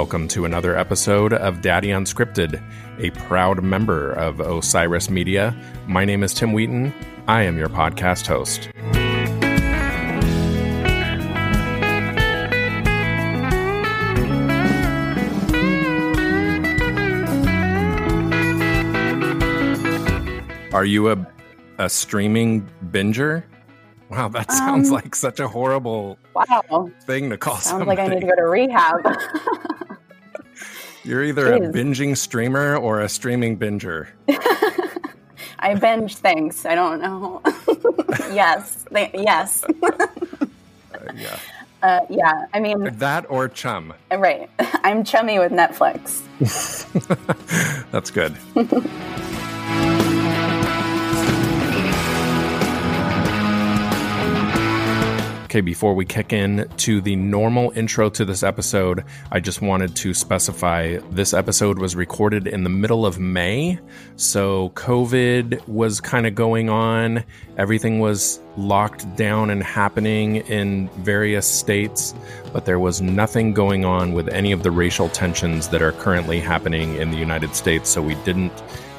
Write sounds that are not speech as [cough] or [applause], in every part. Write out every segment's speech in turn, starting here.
welcome to another episode of Daddy Unscripted, a proud member of Osiris Media. My name is Tim Wheaton. I am your podcast host. Are you a a streaming binger? Wow, that sounds um, like such a horrible wow thing to call. Sounds somebody. like I need to go to rehab. [laughs] [laughs] You're either a binging streamer or a streaming binger. [laughs] I binge things. I don't know. [laughs] yes, they, yes. uh, [laughs] yeah. Uh, yeah, I mean that or chum. Right, I'm chummy with Netflix. That's good. Okay, before we kick in to the normal intro to this episode, I just wanted to specify this episode was recorded in the middle of May. So COVID was kind of going on. Everything was locked down and happening in various states, but there was nothing going on with any of the racial tensions that are currently happening in the United States. So we didn't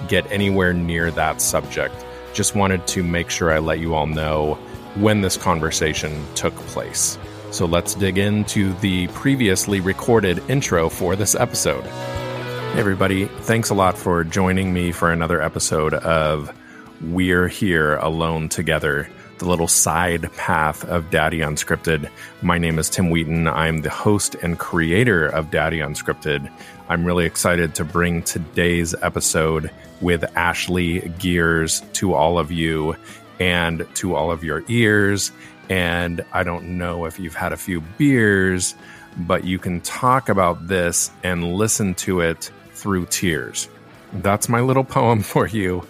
get anywhere near that subject. Just wanted to make sure I let you all know when this conversation took place. So let's dig into the previously recorded intro for this episode. Hey everybody, thanks a lot for joining me for another episode of We're Here Alone Together, the little side path of Daddy Unscripted. My name is Tim Wheaton. I'm the host and creator of Daddy Unscripted. I'm really excited to bring today's episode with Ashley Gears to all of you and to all of your ears. And I don't know if you've had a few beers, but you can talk about this and listen to it through tears. That's my little poem [laughs] for you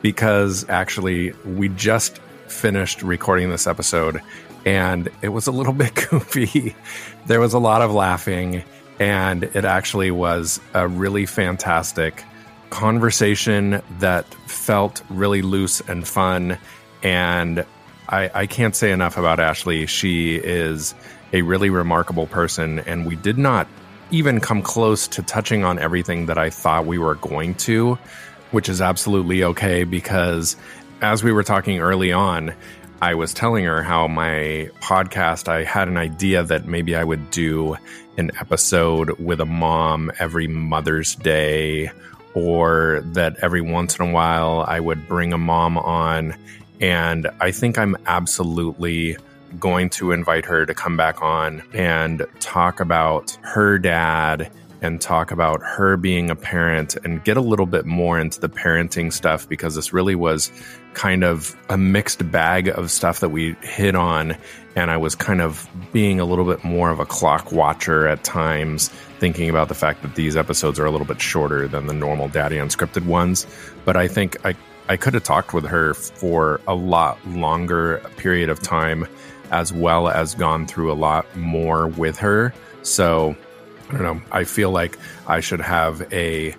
because actually, we just finished recording this episode and it was a little [laughs] bit goofy. there was a lot of laughing, and it actually was a really fantastic conversation that felt really loose and fun and I, I can't say enough about Ashley. She is a really remarkable person, and we did not even come close to touching on everything that I thought we were going to, which is absolutely okay because as we were talking early on, I was telling her how my podcast, I had an idea that maybe I would do an episode with a mom every Mother's Day, or that every once in a while I would bring a mom on and I think I'm absolutely going to invite her to come back on and talk about her dad and talk about her being a parent and get a little bit more into the parenting stuff because this really was kind of a mixed bag of stuff that we hit on. And I was kind of being a little bit more of a clock watcher at times, thinking about the fact that these episodes are a little bit shorter than the normal Daddy Unscripted ones. But I think I I could have talked with her for a lot longer period of time, as well as gone through a lot more with her. So, I don't know. I feel like I should have a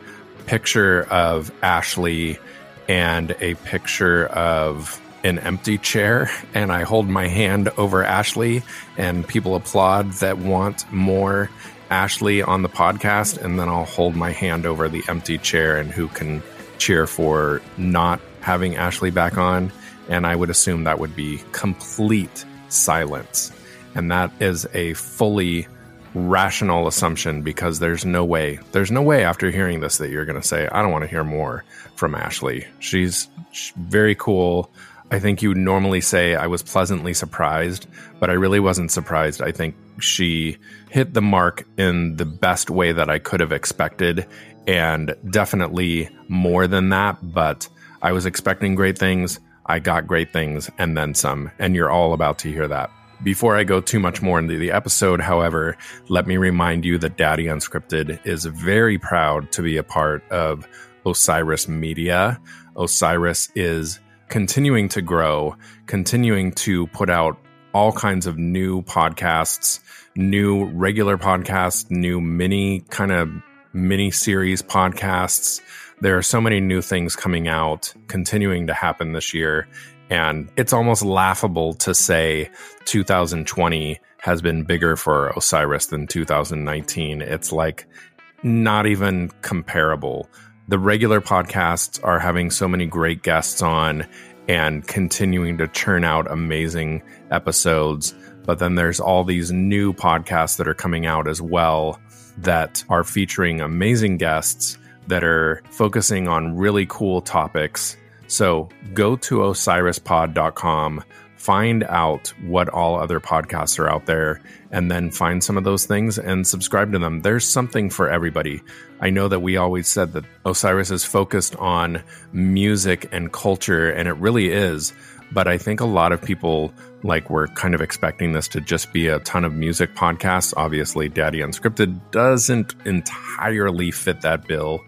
picture of Ashley and a picture of an empty chair, [laughs] and I hold my hand over Ashley, and people applaud that want more Ashley on the podcast, and then I'll hold my hand over the empty chair, and who can cheer for not having Ashley back on. And I would assume that would be complete silence. And that is a fully rational assumption because there's no way, there's no way after hearing this that you're going to say, I don't want to hear more from Ashley. She's very cool. I think you would normally say I was pleasantly surprised, but I really wasn't surprised. I think she hit the mark in the best way that I could have expected and definitely more than that. But I was expecting great things. I got great things and then some. And you're all about to hear that. Before I go too much more into the episode, however, let me remind you that Daddy Unscripted is very proud to be a part of Osiris Media. Osiris is continuing to grow, continuing to put out all kinds of new podcasts, new regular podcasts, new mini kind of mini series podcasts. There are so many new things coming out, continuing to happen this year. And it's almost laughable to say 2020 has been bigger for Osiris than 2019. It's like not even comparable. The regular podcasts are having so many great guests on and continuing to churn out amazing episodes. But then there's all these new podcasts that are coming out as well that are featuring amazing guests that are focusing on really cool topics. So go to osirispod.com, find out what all other podcasts are out there, and then find some of those things and subscribe to them. There's something for everybody. I know that we always said that Osiris is focused on music and culture, and it really is. But I think a lot of people like we're kind of expecting this to just be a ton of music podcasts. Obviously, Daddy Unscripted doesn't entirely fit that bill,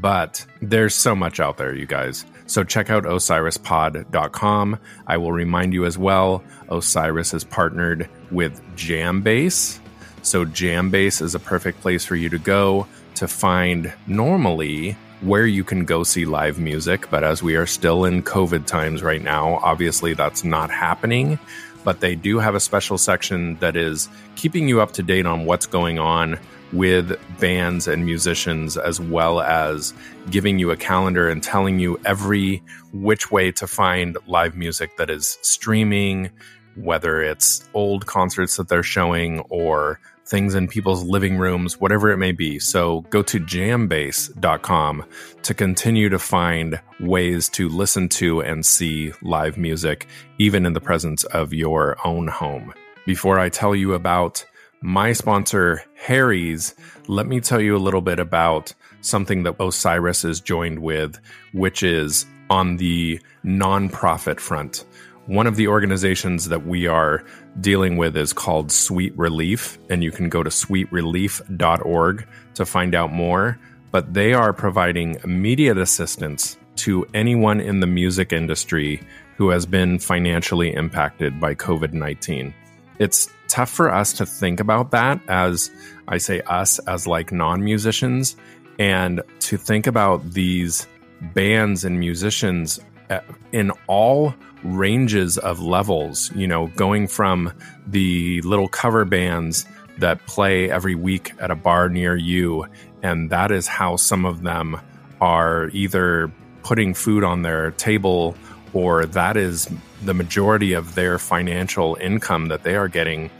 but there's so much out there, you guys. So check out osirispod.com. I will remind you as well, Osiris is partnered with Jambase. So Jambase is a perfect place for you to go to find normally where you can go see live music. But as we are still in COVID times right now, obviously that's not happening. But they do have a special section that is keeping you up to date on what's going on with bands and musicians, as well as giving you a calendar and telling you every which way to find live music that is streaming, whether it's old concerts that they're showing or things in people's living rooms, whatever it may be. So go to jambase.com to continue to find ways to listen to and see live music, even in the presence of your own home. Before I tell you about my sponsor, Harry's, let me tell you a little bit about something that Osiris is joined with, which is on the nonprofit front. One of the organizations that we are dealing with is called Sweet Relief, and you can go to sweetrelief.org to find out more. But they are providing immediate assistance to anyone in the music industry who has been financially impacted by COVID 19. It's tough for us to think about that as I say us as like non musicians and to think about these bands and musicians uh, in all ranges of levels, you know, going from the little cover bands that play every week at a bar near you. And that is how some of them are either putting food on their table or that is the majority of their financial income that they are getting,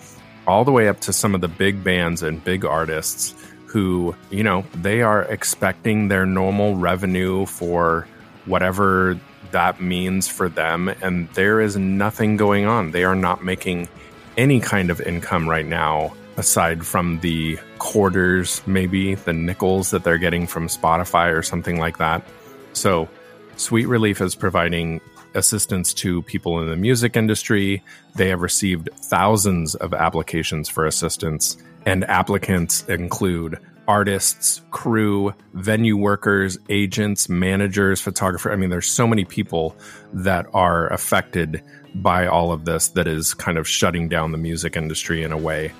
all the way up to some of the big bands and big artists who, you know, they are expecting their normal revenue for whatever that means for them. And there is nothing going on. They are not making any kind of income right now, aside from the quarters, maybe the nickels that they're getting from Spotify or something like that. So, Sweet Relief is providing assistance to people in the music industry. They have received thousands of applications for assistance, and applicants include artists, crew, venue workers, agents, managers, photographer. I mean, there's so many people that are affected by all of this that is kind of shutting down the music industry in a way.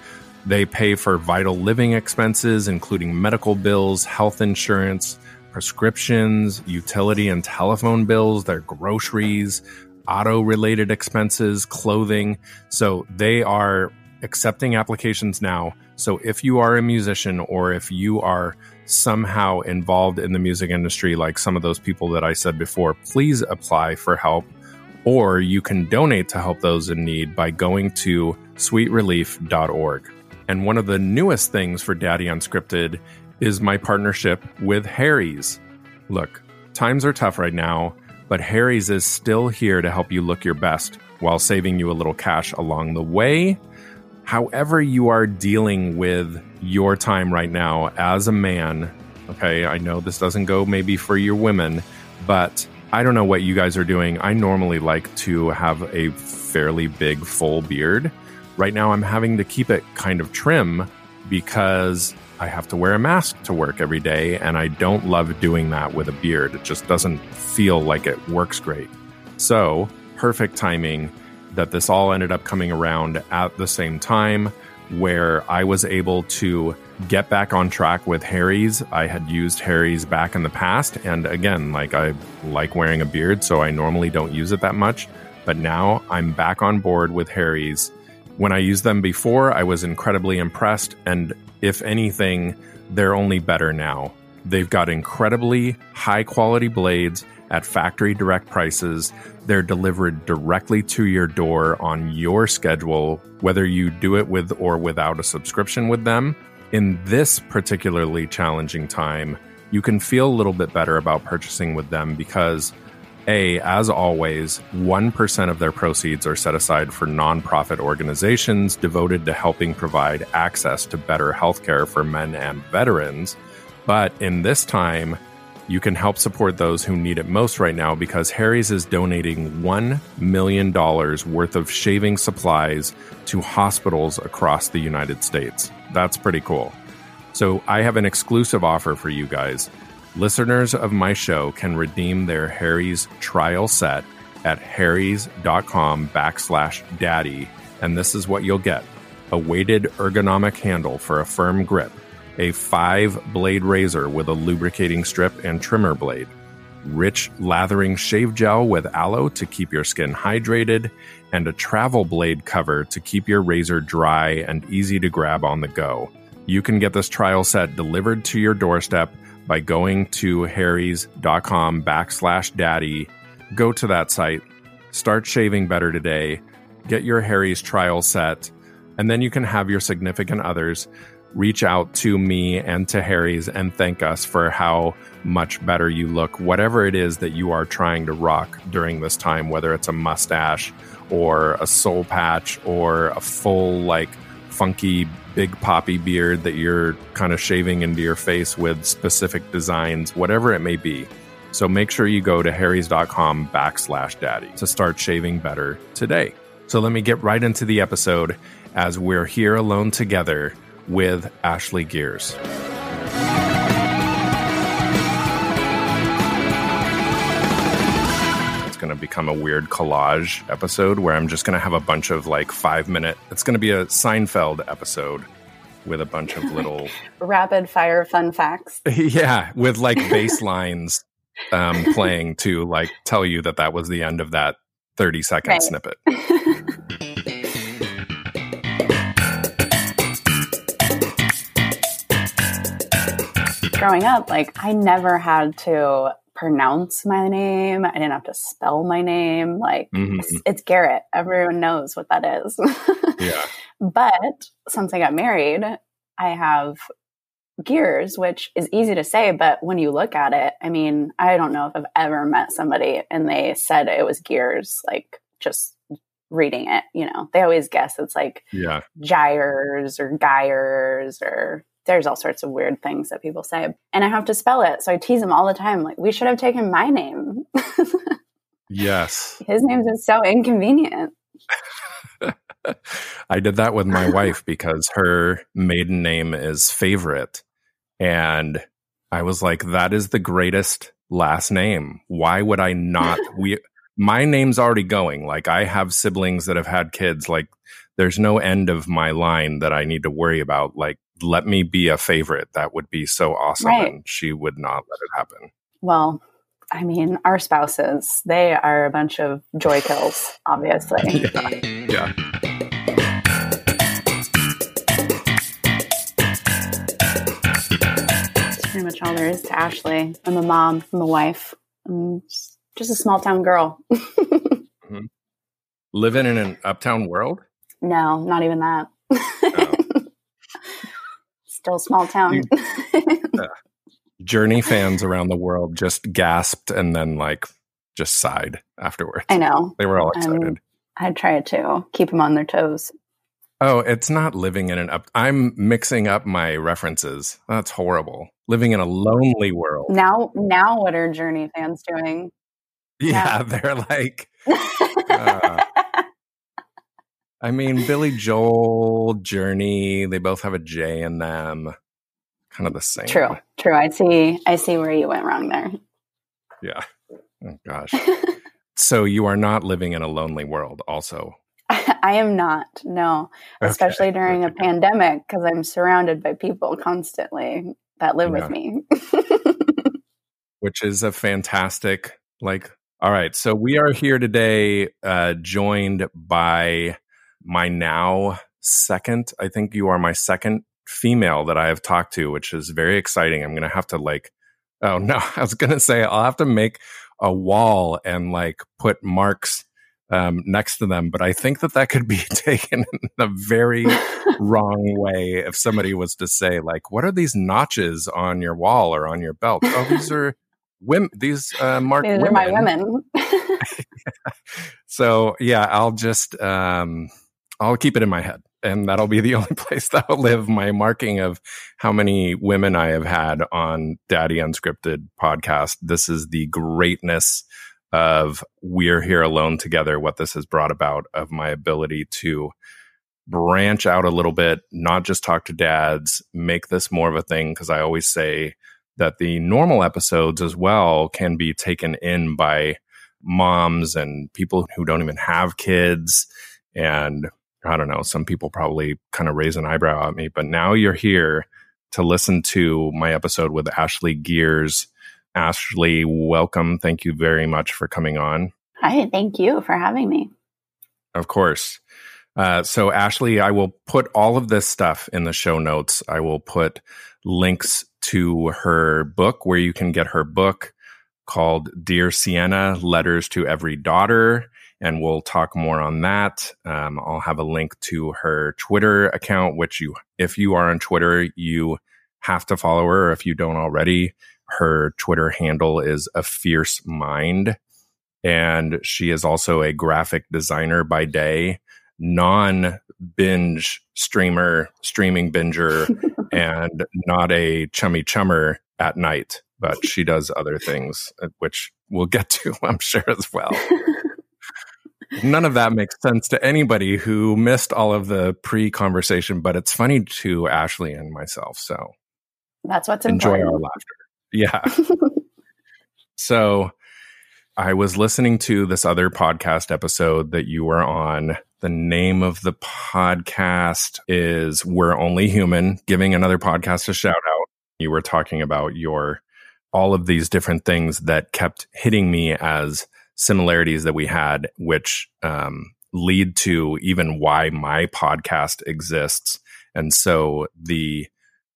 They pay for vital living expenses, including medical bills, health insurance, prescriptions, utility and telephone bills, their groceries, auto related expenses, clothing. So they are accepting applications now. So if you are a musician or if you are somehow involved in the music industry, like some of those people that I said before, please apply for help. Or you can donate to help those in need by going to sweetrelief.org. And one of the newest things for Daddy Unscripted is my partnership with Harry's. Look, times are tough right now, but Harry's is still here to help you look your best while saving you a little cash along the way however you are dealing with your time right now as a man, okay, I know this doesn't go maybe for your women, but I don't know what you guys are doing. I normally like to have a fairly big full beard. Right now, I'm having to keep it kind of trim because I have to wear a mask to work every day, and I don't love doing that with a beard. It just doesn't feel like it works great. So, perfect timing that this all ended up coming around at the same time where I was able to get back on track with Harry's. I had used Harry's back in the past. And again, like I like wearing a beard, so I normally don't use it that much. But now I'm back on board with Harry's. When I used them before, I was incredibly impressed, and if anything, they're only better now. They've got incredibly high quality blades at factory direct prices. They're delivered directly to your door on your schedule, whether you do it with or without a subscription with them. In this particularly challenging time, you can feel a little bit better about purchasing with them because a, as always, 1% of their proceeds are set aside for nonprofit organizations devoted to helping provide access to better healthcare for men and veterans. But in this time, you can help support those who need it most right now because Harry's is donating $1 million worth of shaving supplies to hospitals across the United States. That's pretty cool. So I have an exclusive offer for you guys. Listeners of my show can redeem their Harry's trial set at harrys.com backslash daddy. And this is what you'll get a weighted ergonomic handle for a firm grip, a five blade razor with a lubricating strip and trimmer blade, rich lathering shave gel with aloe to keep your skin hydrated, and a travel blade cover to keep your razor dry and easy to grab on the go. You can get this trial set delivered to your doorstep by going to harrys.com backslash daddy. Go to that site, start shaving better today, get your Harry's trial set, and then you can have your significant others reach out to me and to Harry's and thank us for how much better you look, whatever it is that you are trying to rock during this time, whether it's a mustache or a soul patch or a full, like, funky big poppy beard that you're kind of shaving into your face with specific designs, whatever it may be. So make sure you go to harrys.com backslash daddy to start shaving better today. So let me get right into the episode as we're here alone together with Ashley Gears. It's going to become a weird collage episode where I'm just going to have a bunch of like five minute, it's going to be a Seinfeld episode with a bunch of little [laughs] rapid fire fun facts. [laughs] yeah, with like bass [laughs] lines um, playing to like tell you that that was the end of that 30 second right. snippet. Growing up, like I never had to pronounce my name. I didn't have to spell my name. Like mm-hmm. it's, it's, Garrett. Everyone knows what that is. [laughs] yeah. But since I got married, I have gears, which is easy to say, but when you look at it, I mean, I don't know if I've ever met somebody and they said it was gears, like just reading it, you know, they always guess it's like yeah. gyres or gyres or there's all sorts of weird things that people say. And I have to spell it. So I tease them all the time. Like, we should have taken my name. [laughs] yes. His name is so inconvenient. [laughs] I did that with my wife because her maiden name is favorite. And I was like, that is the greatest last name. Why would I not? [laughs] we, my name's already going. Like, I have siblings that have had kids. Like, there's no end of my line that I need to worry about. Like, let me be a favorite. That would be so awesome. Right. And she would not let it happen. Well, I mean, our spouses, they are a bunch of joy kills, obviously. [laughs] yeah. yeah. That's pretty much all there is to Ashley. I'm a mom, I'm a wife, I'm just a small town girl. [laughs] mm-hmm. Living in an uptown world? No, not even that. Oh [laughs] still small town. [laughs] Journey fans around the world just gasped and then like just sighed afterwards. I know. They were all excited. Um, I try to keep them on their toes. Oh, it's not living in an up. I'm mixing up my references. That's horrible. Living in a lonely world. Now, now, what are Journey fans doing? Yeah, now. [laughs] they're like. Uh, [laughs] I mean, Billy Joel, Journey, they both have a J in them. Kind of the same. True, true. I see. I see where you went wrong there. Yeah. Oh gosh. [laughs] so you are not living in a lonely world, also. I am not. No, okay. especially during a pandemic because I'm surrounded by people constantly that live yeah. with me. Which is a fantastic like all right, so we are here today uh, joined by my now second, I think you are my second female that I have talked to, which is very exciting. I'm going to have to like, [laughs] oh no, I was going to say I'll have to make a wall and like put marks um, next to them, but I think that that could be [laughs] taken in a very [laughs] wrong way if somebody was to say, like, "What are these notches on your wall or on your belt?" Oh, these are women. These uh, marked These women. are my women. So yeah, I'll just um, I'll keep it in my head, and that'll be the [laughs] only place that will live. My marking of how many women I have had on Daddy Unscripted podcast. This is the greatness of we're here alone together. What this has brought about of my ability to branch out a little bit, not just talk to dads, make this more of a thing. Because I always say that the normal episodes as well can be taken in by moms and people who don't even have kids. And I don't know, some people probably kind of raise an eyebrow at me, but now you're here to listen to my episode with Ashley Gears. Ashley, welcome. Thank you very much for coming on. Hi, thank you for having me. Of course. Uh, so, Ashley, I will put all of this stuff in the show notes. I will put links to her book where you can get her book called Dear Sienna Letters to Every Daughter. And we'll talk more on that. Um, I'll have a link to her Twitter account, which you, if you are on Twitter, you have to follow her if you don't already. Her Twitter handle is a fierce mind. And she is also a graphic designer by day, non binge streamer, streaming binger, [laughs] and not a chummy chummer at night but she does other things, uh, which we'll get to, [laughs] I'm sure, as well. [laughs] None of that makes sense to anybody who missed all of the pre conversation, but it's funny to Ashley and myself. So That's what's enjoy important. our laughter. Yeah. [laughs] so I was listening to this other podcast episode that you were on. The name of the podcast is We're Only Human, giving another podcast a shout out. You were talking about your all of these different things that kept hitting me as similarities that we had, which um, lead to even why my podcast exists. And so the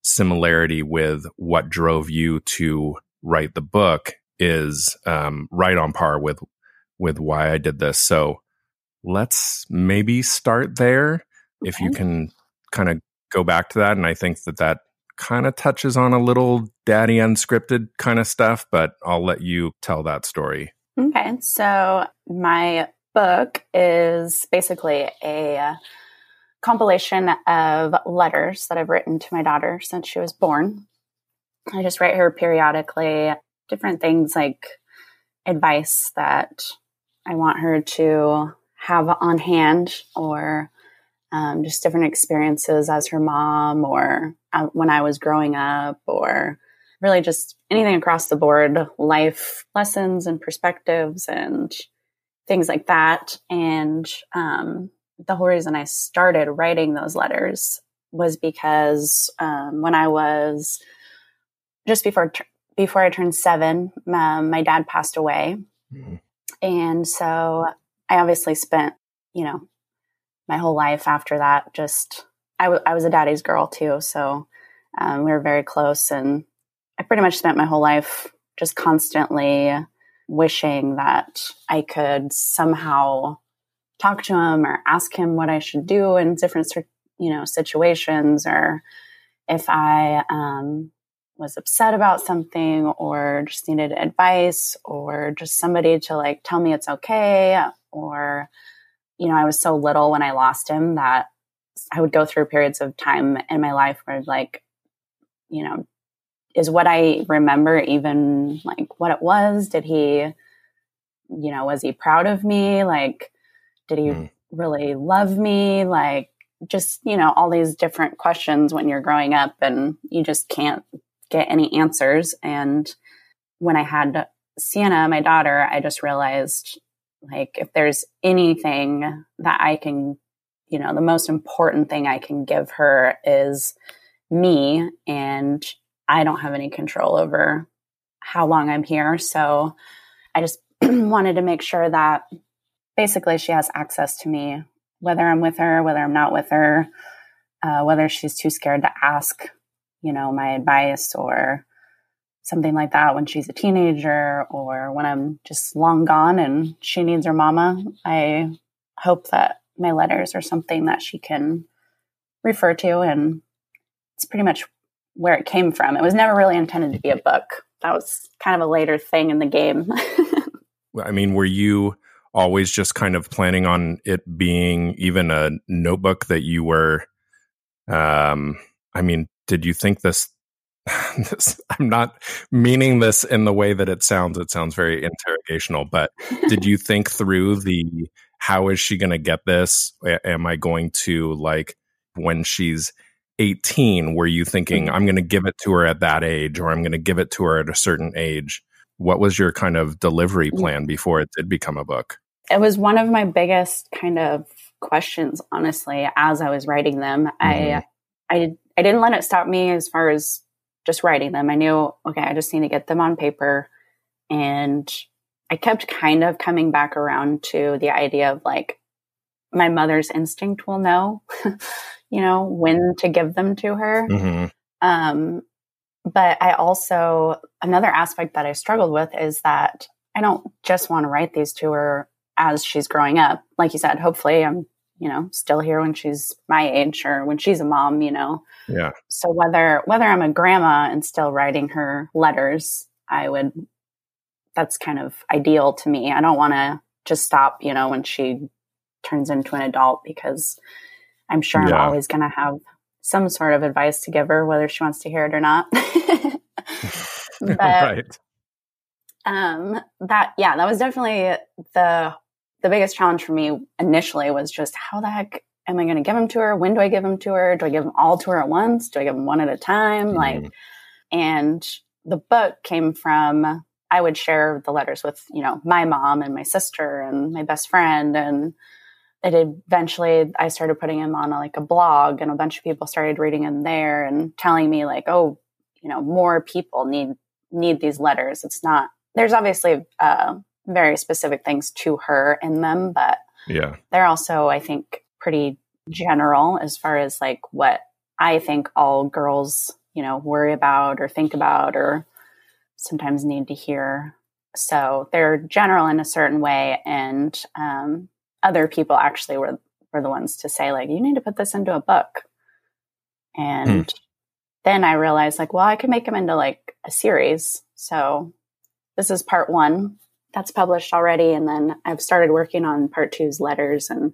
similarity with what drove you to write the book is um, right on par with with why I did this. So let's maybe start there. If you can kind of go back to that, and I think that that kind of touches on a little daddy unscripted kind of stuff, but I'll let you tell that story. Okay, so my book is basically a compilation of letters that I've written to my daughter since she was born. I just write her periodically different things like advice that I want her to have on hand or um, just different experiences as her mom or uh, when I was growing up or really just anything across the board life lessons and perspectives and things like that. And um, the whole reason i started writing those letters was because um, when i was just before before i turned seven um, my dad passed away. And so i obviously spent you know my whole life after that just I, w- I was a daddy's girl too. So um, we were very close and I pretty much spent my whole life just constantly wishing that I could somehow talk to him or ask him what I should do in different, you know, situations, or if I um, was upset about something or just needed advice or just somebody to like tell me it's okay or you know i was so little when i lost him that i would go through periods of time in my life where like you know is what I remember even like what it was? Did he, you know, was he proud of me? Like, did he Mm. really love me? Like, just, you know, all these different questions when you're growing up and you just can't get any answers. And when I had Sienna, my daughter, I just realized like if there's anything that I can, you know, the most important thing I can give her is me and I don't have any control over how long I'm here. So I just [clears throat] wanted to make sure that basically she has access to me whether I'm with her, whether I'm not with her, uh, whether she's too scared to ask, you know, my advice or something like that when she's a teenager or when I'm just long gone and she needs her mama. I hope that my letters are something that she can refer to and it's pretty much where it came from. It was never really intended to be a book. That was kind of a later thing in the game. [laughs] I mean, were you always just kind of planning on it being even a notebook that you were um I mean, did you think this [laughs] this, I'm not meaning this in the way that it sounds. It sounds very interrogational, but did you think through the how is she going to get this? Am I going to like when she's 18 were you thinking mm-hmm. I'm going to give it to her at that age or I'm going to give it to her at a certain age? What was your kind of delivery mm. plan before it did become a book? It was one of my biggest kind of questions honestly as I was writing them. Mm-hmm. I I I didn't let it stop me as far as just writing them. I knew, okay, I just need to get them on paper. And I kept kind of coming back around to the idea of like, my mother's instinct will know, [laughs] you know, when to give them to her. Mm-hmm. Um, but I also, another aspect that I struggled with is that I don't just want to write these to her as she's growing up. Like you said, hopefully I'm you know, still here when she's my age or when she's a mom, you know. Yeah. So whether whether I'm a grandma and still writing her letters, I would that's kind of ideal to me. I don't want to just stop, you know, when she turns into an adult because I'm sure yeah. I'm always going to have some sort of advice to give her whether she wants to hear it or not. [laughs] [laughs] but right. um that yeah, that was definitely the the biggest challenge for me initially was just how the heck am I going to give them to her? When do I give them to her? Do I give them all to her at once? Do I give them one at a time? Mm-hmm. Like, and the book came from I would share the letters with you know my mom and my sister and my best friend and it eventually I started putting him on a, like a blog and a bunch of people started reading him there and telling me like oh you know more people need need these letters it's not there's obviously uh, very specific things to her in them, but yeah, they're also, I think, pretty general as far as like what I think all girls, you know, worry about or think about or sometimes need to hear. So they're general in a certain way, and um, other people actually were were the ones to say like, you need to put this into a book. And hmm. then I realized like, well, I could make them into like a series. So this is part one that's published already. And then I've started working on part two's letters and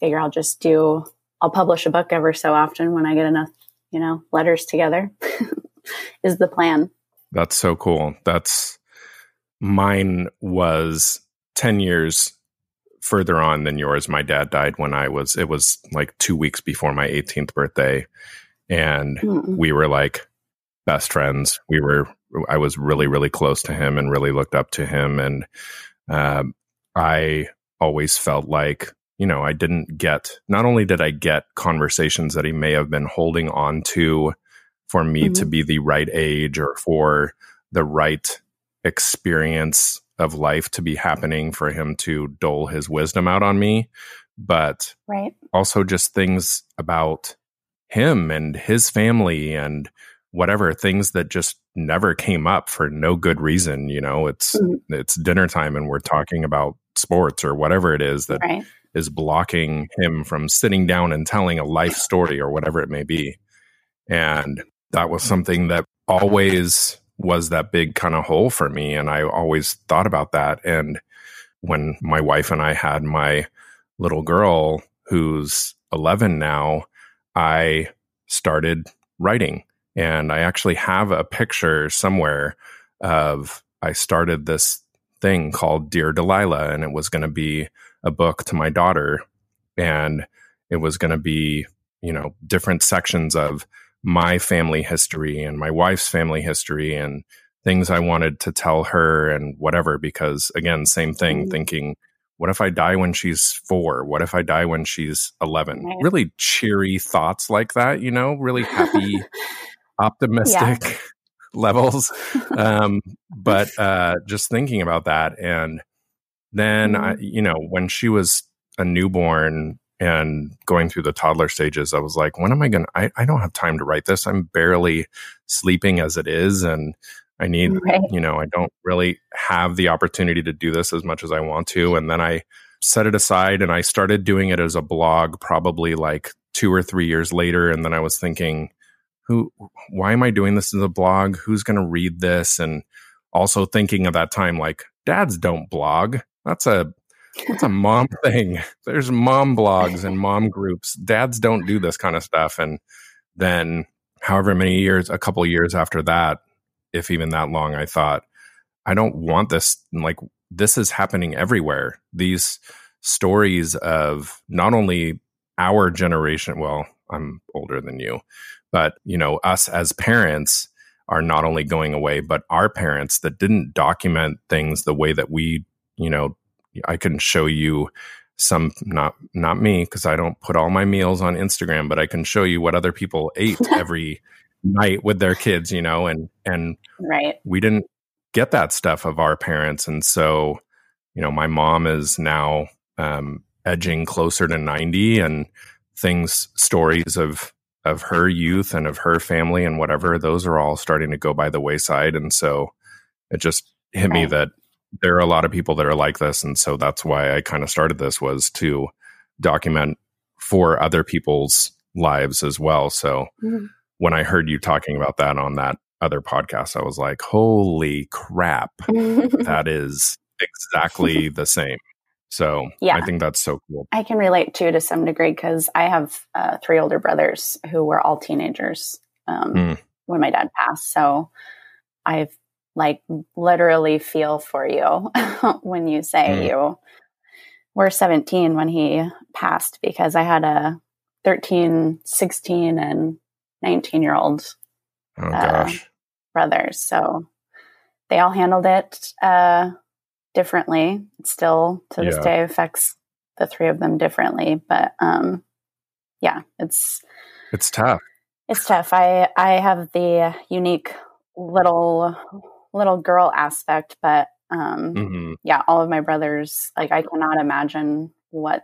figure I'll just do, I'll publish a book ever so often when I get enough, you know, letters together [laughs] is the plan. That's so cool. That's mine was 10 years further on than yours. My dad died when I was, it was like two weeks before my 18th birthday. And mm we were like best friends. We were I was really, really close to him and really looked up to him. And um, I always felt like, you know, I didn't get, not only did I get conversations that he may have been holding on to for me mm-hmm. to be the right age or for the right experience of life to be happening for him to dole his wisdom out on me, but right. also just things about him and his family and whatever things that just never came up for no good reason you know it's mm-hmm. it's dinner time and we're talking about sports or whatever it is that right. is blocking him from sitting down and telling a life story or whatever it may be and that was something that always was that big kind of hole for me and i always thought about that and when my wife and i had my little girl who's 11 now i started writing and I actually have a picture somewhere of I started this thing called Dear Delilah, and it was going to be a book to my daughter. And it was going to be, you know, different sections of my family history and my wife's family history and things I wanted to tell her and whatever. Because again, same thing, mm-hmm. thinking, what if I die when she's four? What if I die when she's 11? Right. Really cheery thoughts like that, you know, really happy [laughs] optimistic yeah. [laughs] levels. [laughs] Um, but uh, just thinking about that, and then mm-hmm. I, you know, when she was a newborn and going through the toddler stages, I was like, when am I going to, I don't have time to write this. I'm barely sleeping as it is. And I need, right. you know, I don't really have the opportunity to do this as much as I want to. And then I set it aside and I started doing it as a blog probably like two or three years later. And then I was thinking, who, why am I doing this as a blog? Who's going to read this? And also thinking of that time, like dads don't blog. That's a, that's a mom [laughs] thing. There's mom blogs and mom groups. Dads don't do this kind of stuff. And then however many years, a couple years after that, if even that long, I thought, I don't want this. Like, this is happening everywhere. These stories of not only our generation, well, I'm older than you, but, you know, us as parents are not only going away, but our parents that didn't document things the way that we, you know, I can show you some not not me because I don't put all my meals on Instagram, but I can show you what other people [laughs] ate every night with their kids, you know, and and right. We didn't get that stuff of our parents, and so you know, my mom is now um, edging closer to ninety, and things stories of of her youth and of her family and whatever those are all starting to go by the wayside and so it just hit right. me that there are a lot of people that are like this and so that's why i kind of started this was to document for other people's lives as well so mm-hmm. when i heard you talking about that on that other podcast i was like holy crap [laughs] that is exactly the same so yeah. I think that's so cool. I can relate too to some degree because I have uh, three older brothers who were all teenagers um, mm. when my dad passed. So I like literally feel for you [laughs] when you say mm. you were 17 when he passed because I had a 13, 16, and 19 year old oh, uh, brothers. So they all handled it uh, differently. It still to this yeah. day affects the three of them differently. But um, yeah, it's it's tough. It's tough. I I have the unique little little girl aspect, but um, mm-hmm. yeah, all of my brothers like I cannot imagine what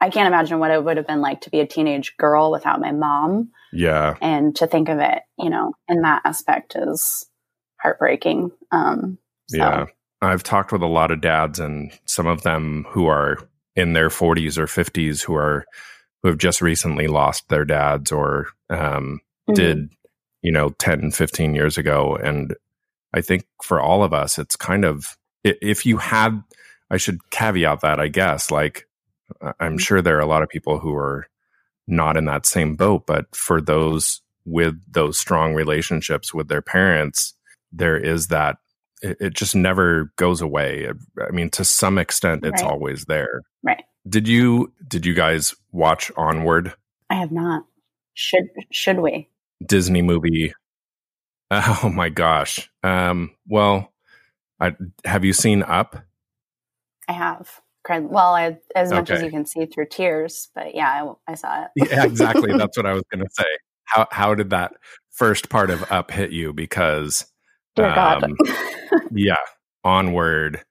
I can't imagine what it would have been like to be a teenage girl without my mom. Yeah. And to think of it, you know, in that aspect is heartbreaking. Um, so. Yeah. I've talked with a lot of dads and some of them who are in their 40s or 50s who are who have just recently lost their dads or um, mm-hmm. did you know 10 15 years ago and i think for all of us it's kind of if you had i should caveat that i guess like i'm mm-hmm. sure there are a lot of people who are not in that same boat but for those with those strong relationships with their parents there is that it, it, just never goes away. I mean, to some extent, it's right. always there. Right. Did you did you guys watch Onward? I have not. Should should we? Disney movie. [laughs] Oh my gosh. Um. Well, I, have you seen Up? I have. Well, I, as much okay. as you can see through tears, but yeah, I, I saw it. yeah, exactly. That's what I was [laughs] going to say. How how did that first part of Up hit you? Because Dear God. Um, yeah, onward.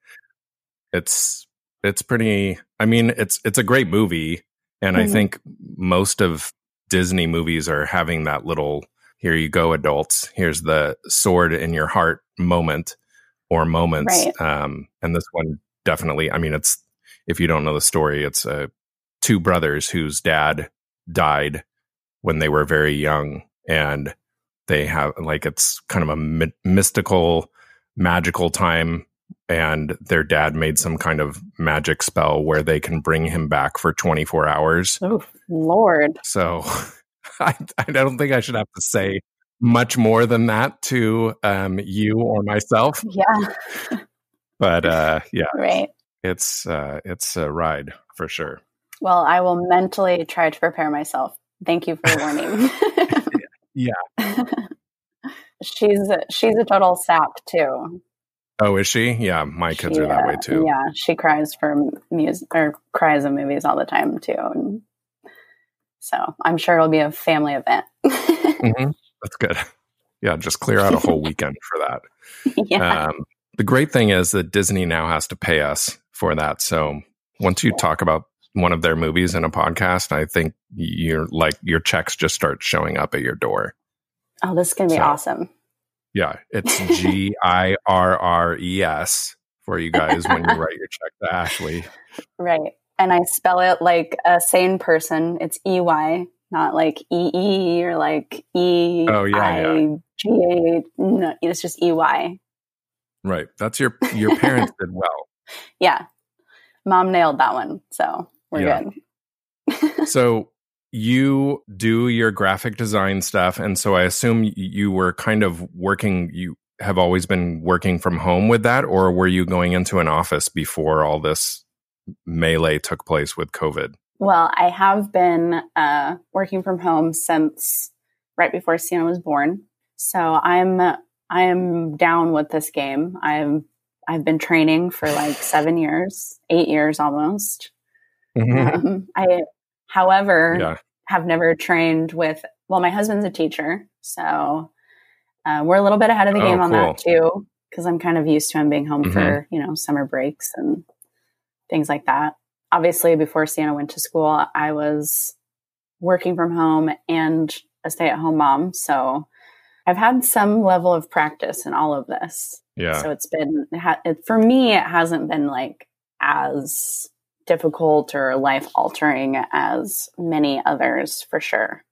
It's it's pretty. I mean, it's it's a great movie, and mm-hmm. I think most of Disney movies are having that little "here you go, adults. Here's the sword in your heart" moment or moments. Right. Um, and this one definitely. I mean, it's if you don't know the story, it's uh, two brothers whose dad died when they were very young, and they have like it's kind of a my- mystical magical time and their dad made some kind of magic spell where they can bring him back for 24 hours. Oh, Lord. So [laughs] [laughs] I, I don't think I should have to say much more than that to um, you or myself. Yeah. [laughs] but uh, yeah, right. It's uh, it's a ride for sure. Well, I will mentally try to prepare myself. Thank you for warning. [laughs] yeah. she's she's a total sap too. Oh, is she? Yeah, my kids she, are that way too. Yeah, she cries for music or cries in movies all the time too. So I'm sure it'll be a family event. [laughs] mm-hmm. That's good. Yeah, just clear out a whole [laughs] weekend for that. Yeah. Um, the great thing is that Disney now has to pay us for that. So once you talk about one of their movies in a podcast, I think you're like your checks just start showing up at your door. Oh, this is gonna be So- awesome. Yeah, it's [laughs] G I R R E S for you guys when you write your check to Ashley. Right. And I spell it like a sane person. It's E Y, not like E E or like E Oh, yeah, I G A. Oh, no, it's just E Y. Right. That's your your parents [laughs] did well. Yeah. Mom nailed that one. So we're Yeah. good. [laughs] So you do your graphic design stuff and so I assume you were kind of working you have always been working from home with that or were you going into an office before all this melee took place with COVID? Well, I have been uh, working from home since right before Sienna was born. So I'm I am down with this game. I'm I've been training for like [laughs] seven years, eight years almost. Um, I, however, yeah. have never trained with. Well, my husband's a teacher, so uh, we're a little bit ahead of the Oh, game on that too. Because I'm kind of used to him being home Mhm. for you know summer breaks and things like that. Obviously, before Sienna went to school, I was working from home and a stay-at-home mom, so I've had some level of practice in all of this. Yeah. So it's been it for me. It hasn't been like as difficult or life altering as many others for sure.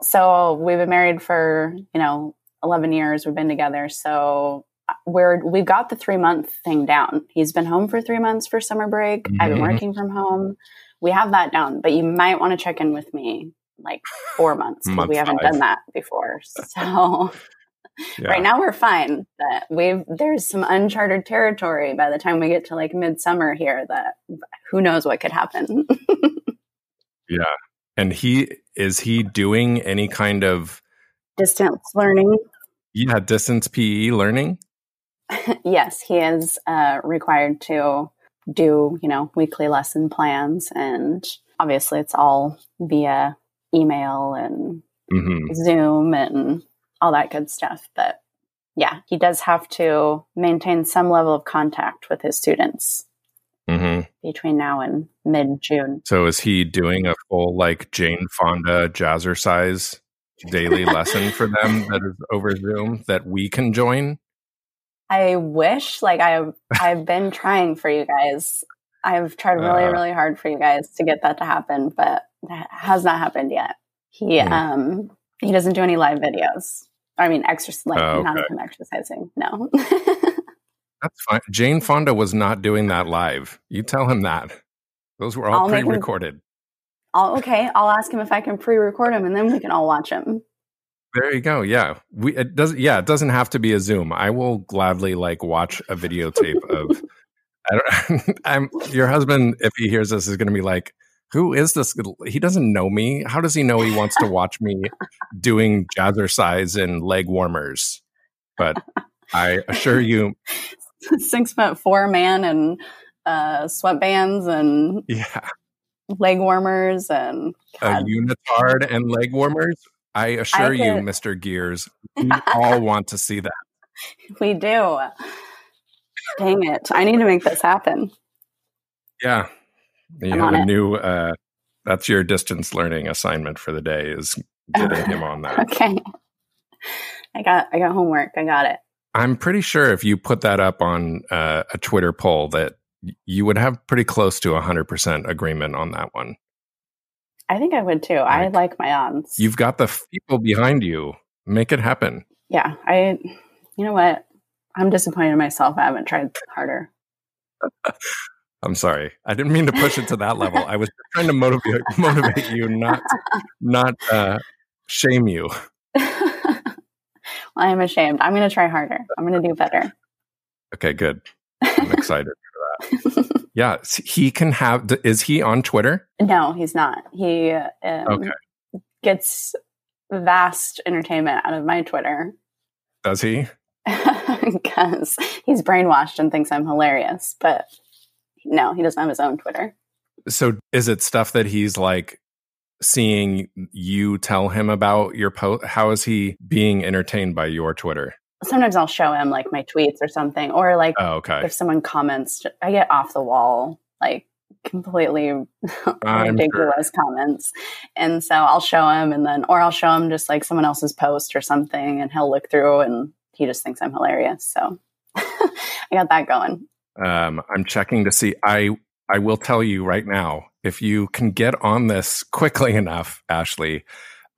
So we've been married for you know eleven years. We've been together. So we're we've got the three month thing down. He's been home for three months for summer break. I've been Mhm. working from home. We have that down. But you might want to check in with me like four months because Month we haven't five. done that before. [laughs] So yeah. right now we're fine but we've there's some uncharted territory by the time we get to like midsummer here that who knows what could happen [laughs] Yeah. And he is he doing any kind of distance learning yeah, distance PE learning? [laughs] yes he is uh, required to do you know weekly lesson plans and obviously it's all via email and hmm zoom and all that good stuff but yeah he does have to maintain some level of contact with his students hmm between now and mid June. So is he doing a full like Jane Fonda jazzercise daily lesson for them that is over Zoom that we can join? I wish, like I've I've been trying for you guys. I've tried really, Uh. really hard for you guys to get that to happen, but that has not happened yet. He Hmm. um he doesn't do any live videos. I mean, exercise like Oh, not okay. even exercising. No. [laughs] That's fine. Jane Fonda was not doing that live. You tell him that. Those were all I'll pre-recorded. I'll, okay, I'll ask him if I can pre-record him, and then we can all watch him. There you go. Yeah. We it doesn't. yeah, it doesn't have to be a Zoom. I will gladly like watch a videotape of [laughs] I don't [laughs] I'm your husband if he hears this is going to be like who is this? He doesn't know me. How does he know he wants to watch me doing jazzercise and leg warmers? But I assure you, [laughs] Six foot four man and uh, sweatbands and yeah, leg warmers and a unitard and leg warmers. I assure you, could- Mr. Gears, we all [laughs] want to see that. we do. Dang it! I need to make this happen. Yeah. You I'm have a it. new uh that's your distance learning assignment for the day is getting him [laughs] on that. Okay. I got I got homework. I got it. I'm pretty sure if you put that up on uh, a Twitter poll that you would have pretty close to 100% agreement on that one. I think I would too. I Like, like my odds. You've got the people behind you. Make it happen. yeah. I. You know what? I'm disappointed in myself. I haven't tried harder. [laughs] I'm sorry. I didn't mean to push it to that level. I was trying to motivate [laughs] motivate you, not not uh, shame you. [laughs] well, I'm ashamed. I'm going to try harder. I'm going to do better. Okay, good. I'm excited for that. Yeah, he can have. Is he on Twitter? no, he's not. He um, Okay. gets vast entertainment out of my Twitter Does he? [laughs] because he's brainwashed and thinks I'm hilarious. But no, he doesn't have his own Twitter. So is it stuff that he's like seeing you tell him about your post? How is he being entertained by your Twitter? Sometimes I'll show him like my tweets or something, or like Oh, okay. if someone comments, I get off the wall like completely [laughs] ridiculous sure. comments. And so I'll show him and then, or I'll show him just like someone else's post or something and he'll look through and he just thinks I'm hilarious. So [laughs] I got that going. Um, I'm checking to see. I, I will tell you right now, if you can get on this [laughs] quickly enough, Ashley,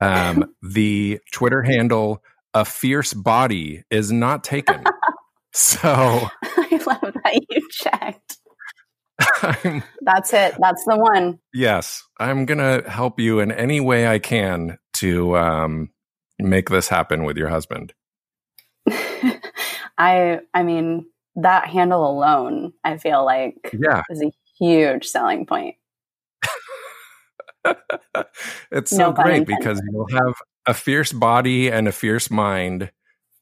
um, the Twitter handle, a fierce body is not taken. [laughs] so [laughs] I love that you checked. I'm, That's it. That's the one. Yes, I'm gonna help you in any way I can to um, make this happen with your husband. [laughs] I I mean that handle alone, I feel like yeah. is a huge selling point. it's so no great because you'll have a fierce body and a fierce mind.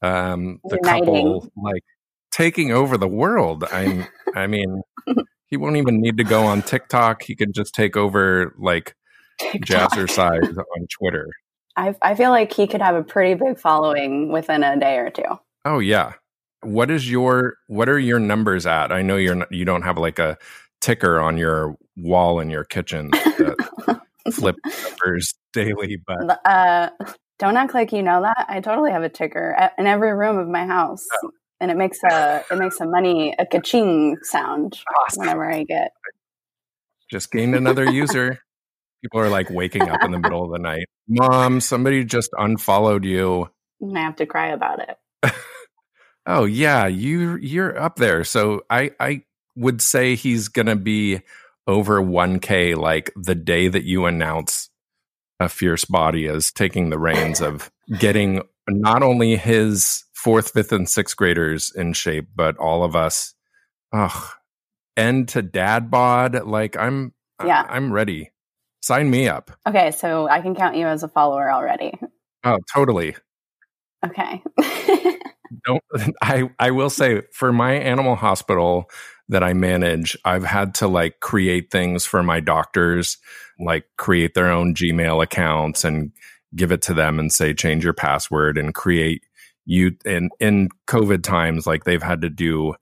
Um, the Uniting. couple like taking over the world. I I mean, [laughs] he won't even need to go on TikTok. He can just take over like TikTok. jazzercise on Twitter. I I feel like he could have a pretty big following within a day or two. Oh yeah. What is your what are your numbers at? I know you're not, you don't have like a ticker on your wall in your kitchen that flip numbers [laughs] daily, but uh, don't act like you know that. I totally have a ticker in every room of my house. Oh and it makes a it makes a money a kaching sound awesome. whenever I get. Just gained another user. People are like waking up in the middle of the night. Mom, somebody just unfollowed you. And I have to cry about it. [laughs] oh yeah, you you're up there. So I I would say he's gonna be over 1K like the day that you announce a fierce body is taking the reins of getting not only his fourth, fifth, and sixth graders in shape, but all of us, ugh, end to dad bod. Like I'm, yeah, I, I'm ready. Sign me up. Okay, so I can count you as a follower already. Oh, totally. Okay. [laughs] Don't [laughs] I? I will say for my animal hospital that I manage, I've had to like create things for my doctors, like create their own Gmail accounts and give it to them and say change your password and create you in in covid times like they've had to do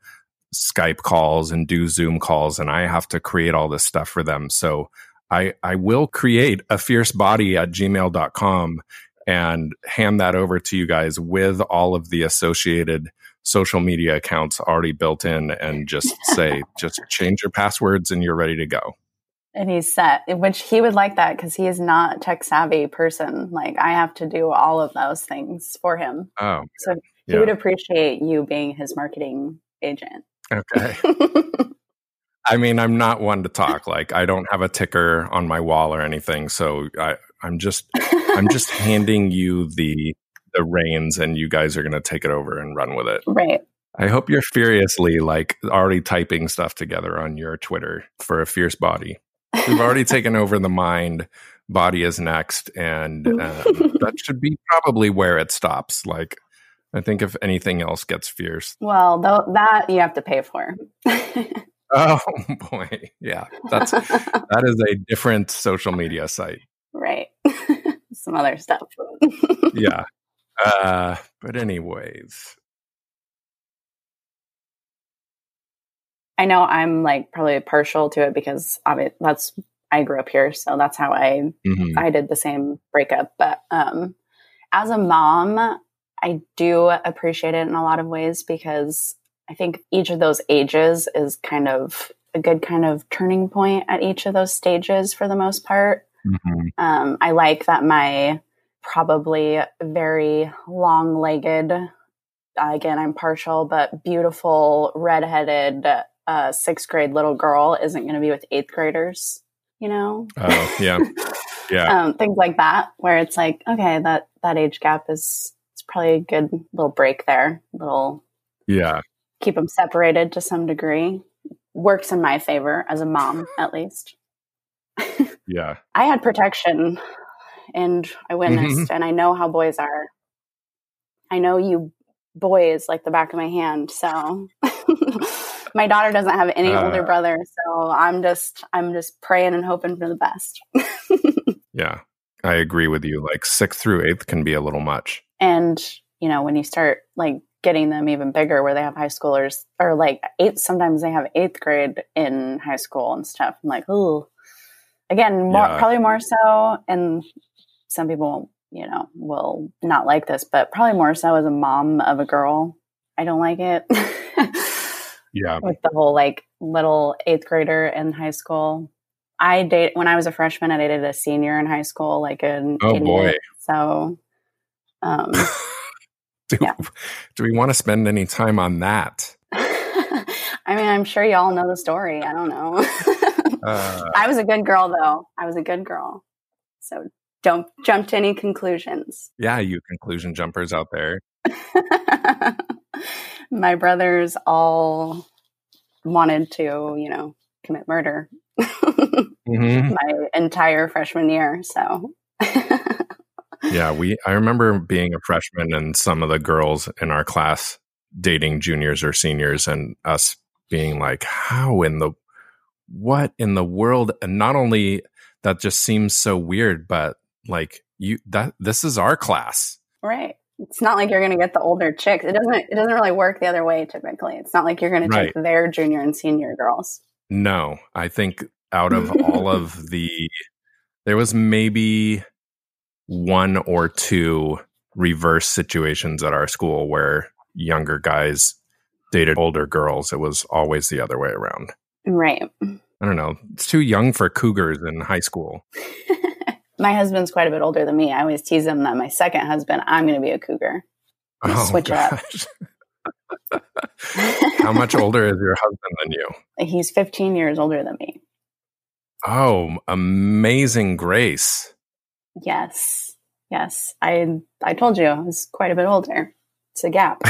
skype calls and do zoom calls and i have to create all this stuff for them. So i i will create a fierce body at gmail.com and hand that over to you guys with all of the associated social media accounts already built in and just [laughs] say just change your passwords and you're ready to go. And he's set which he would like that because he is not tech savvy person. Like i have to do all of those things for him. Oh so he yeah. would appreciate you being his marketing agent. Okay. [laughs] I mean i'm not one to talk. Like i don't have a ticker on my wall or anything. So i i'm just i'm just [laughs] handing you the the reins and you guys are going to take it over and run with it right I hope you're furiously like already typing stuff together on your Twitter for a fierce body. We've already [laughs] taken over the mind. Body is next, and [laughs] um, that should be probably where it stops. Like, I think if anything else gets fierce, well, th- that you have to pay for. [laughs] oh boy, yeah, that's that is a different social media site, right? Some other stuff. yeah, uh, but anyways, I know I'm like probably partial to it because obviously that's I grew up here, so that's how I mm-hmm. I did the same breakup. But um, as a mom, I do appreciate it in a lot of ways because I think each of those ages is kind of a good kind of turning point at each of those stages for the most part. Mm-hmm. Um, I like that my probably very long legged, again, I'm partial, but beautiful redheaded a sixth grade little girl isn't going to be with eighth graders, you know? Oh, yeah. Yeah. [laughs] um, things like that, where it's like, okay, that, that age gap is, it's probably a good little break there. Little, yeah. Keep them separated to some degree. Works in my favor as a mom, at least. [laughs] yeah. I had protection and I witnessed, mm-hmm. and I know how boys are. I know you boys like the back of my hand. So [laughs] my daughter doesn't have any uh, older brother, so I'm just I'm just praying and hoping for the best. [laughs] yeah, I agree with you. Like sixth through eighth can be a little much. And you know, when you start like getting them even bigger where they have high schoolers or like 8th sometimes they have eighth grade in high school and stuff i'm like oh again more, Yeah. probably more so and some people you know will not like this but probably more so as a mom of a girl i don't like it [laughs] Yeah. with the whole like little eighth grader in high school i date when i was a freshman i dated a senior in high school like an Oh, idiot. boy. so um [laughs] Do, Yeah. do we want to spend any time on that? [laughs] I mean, I'm sure y'all know the story. I don't know. Uh, I was a good girl, though. I was a good girl. So don't jump to any conclusions. yeah, you conclusion jumpers out there. [laughs] My brothers all wanted to, you know, commit murder [laughs] hmm my entire freshman year. So, Yeah, we. I remember being a freshman and some of the girls in our class dating juniors or seniors, and us being like, "How in the what in the world?" And not only that, just seems so weird, but like you that this is our class. right. It's not like you're going to get the older chicks. It doesn't. It doesn't really work the other way. Typically, it's not like you're going to take their junior and senior girls. No, I think out of all of [laughs] the, there was maybe one or two reverse situations at our school where younger guys dated older girls. It was always the other way around. Right. I don't know. It's too young for cougars in high school. [laughs] My husband's quite a bit older than me. I always tease him that my second husband, I'm going to be a cougar. Oh, switch it up. How much older is your husband than you? He's 15 years older than me. Oh, amazing grace. Yes. Yes. I I told you I was quite a bit older. It's a gap.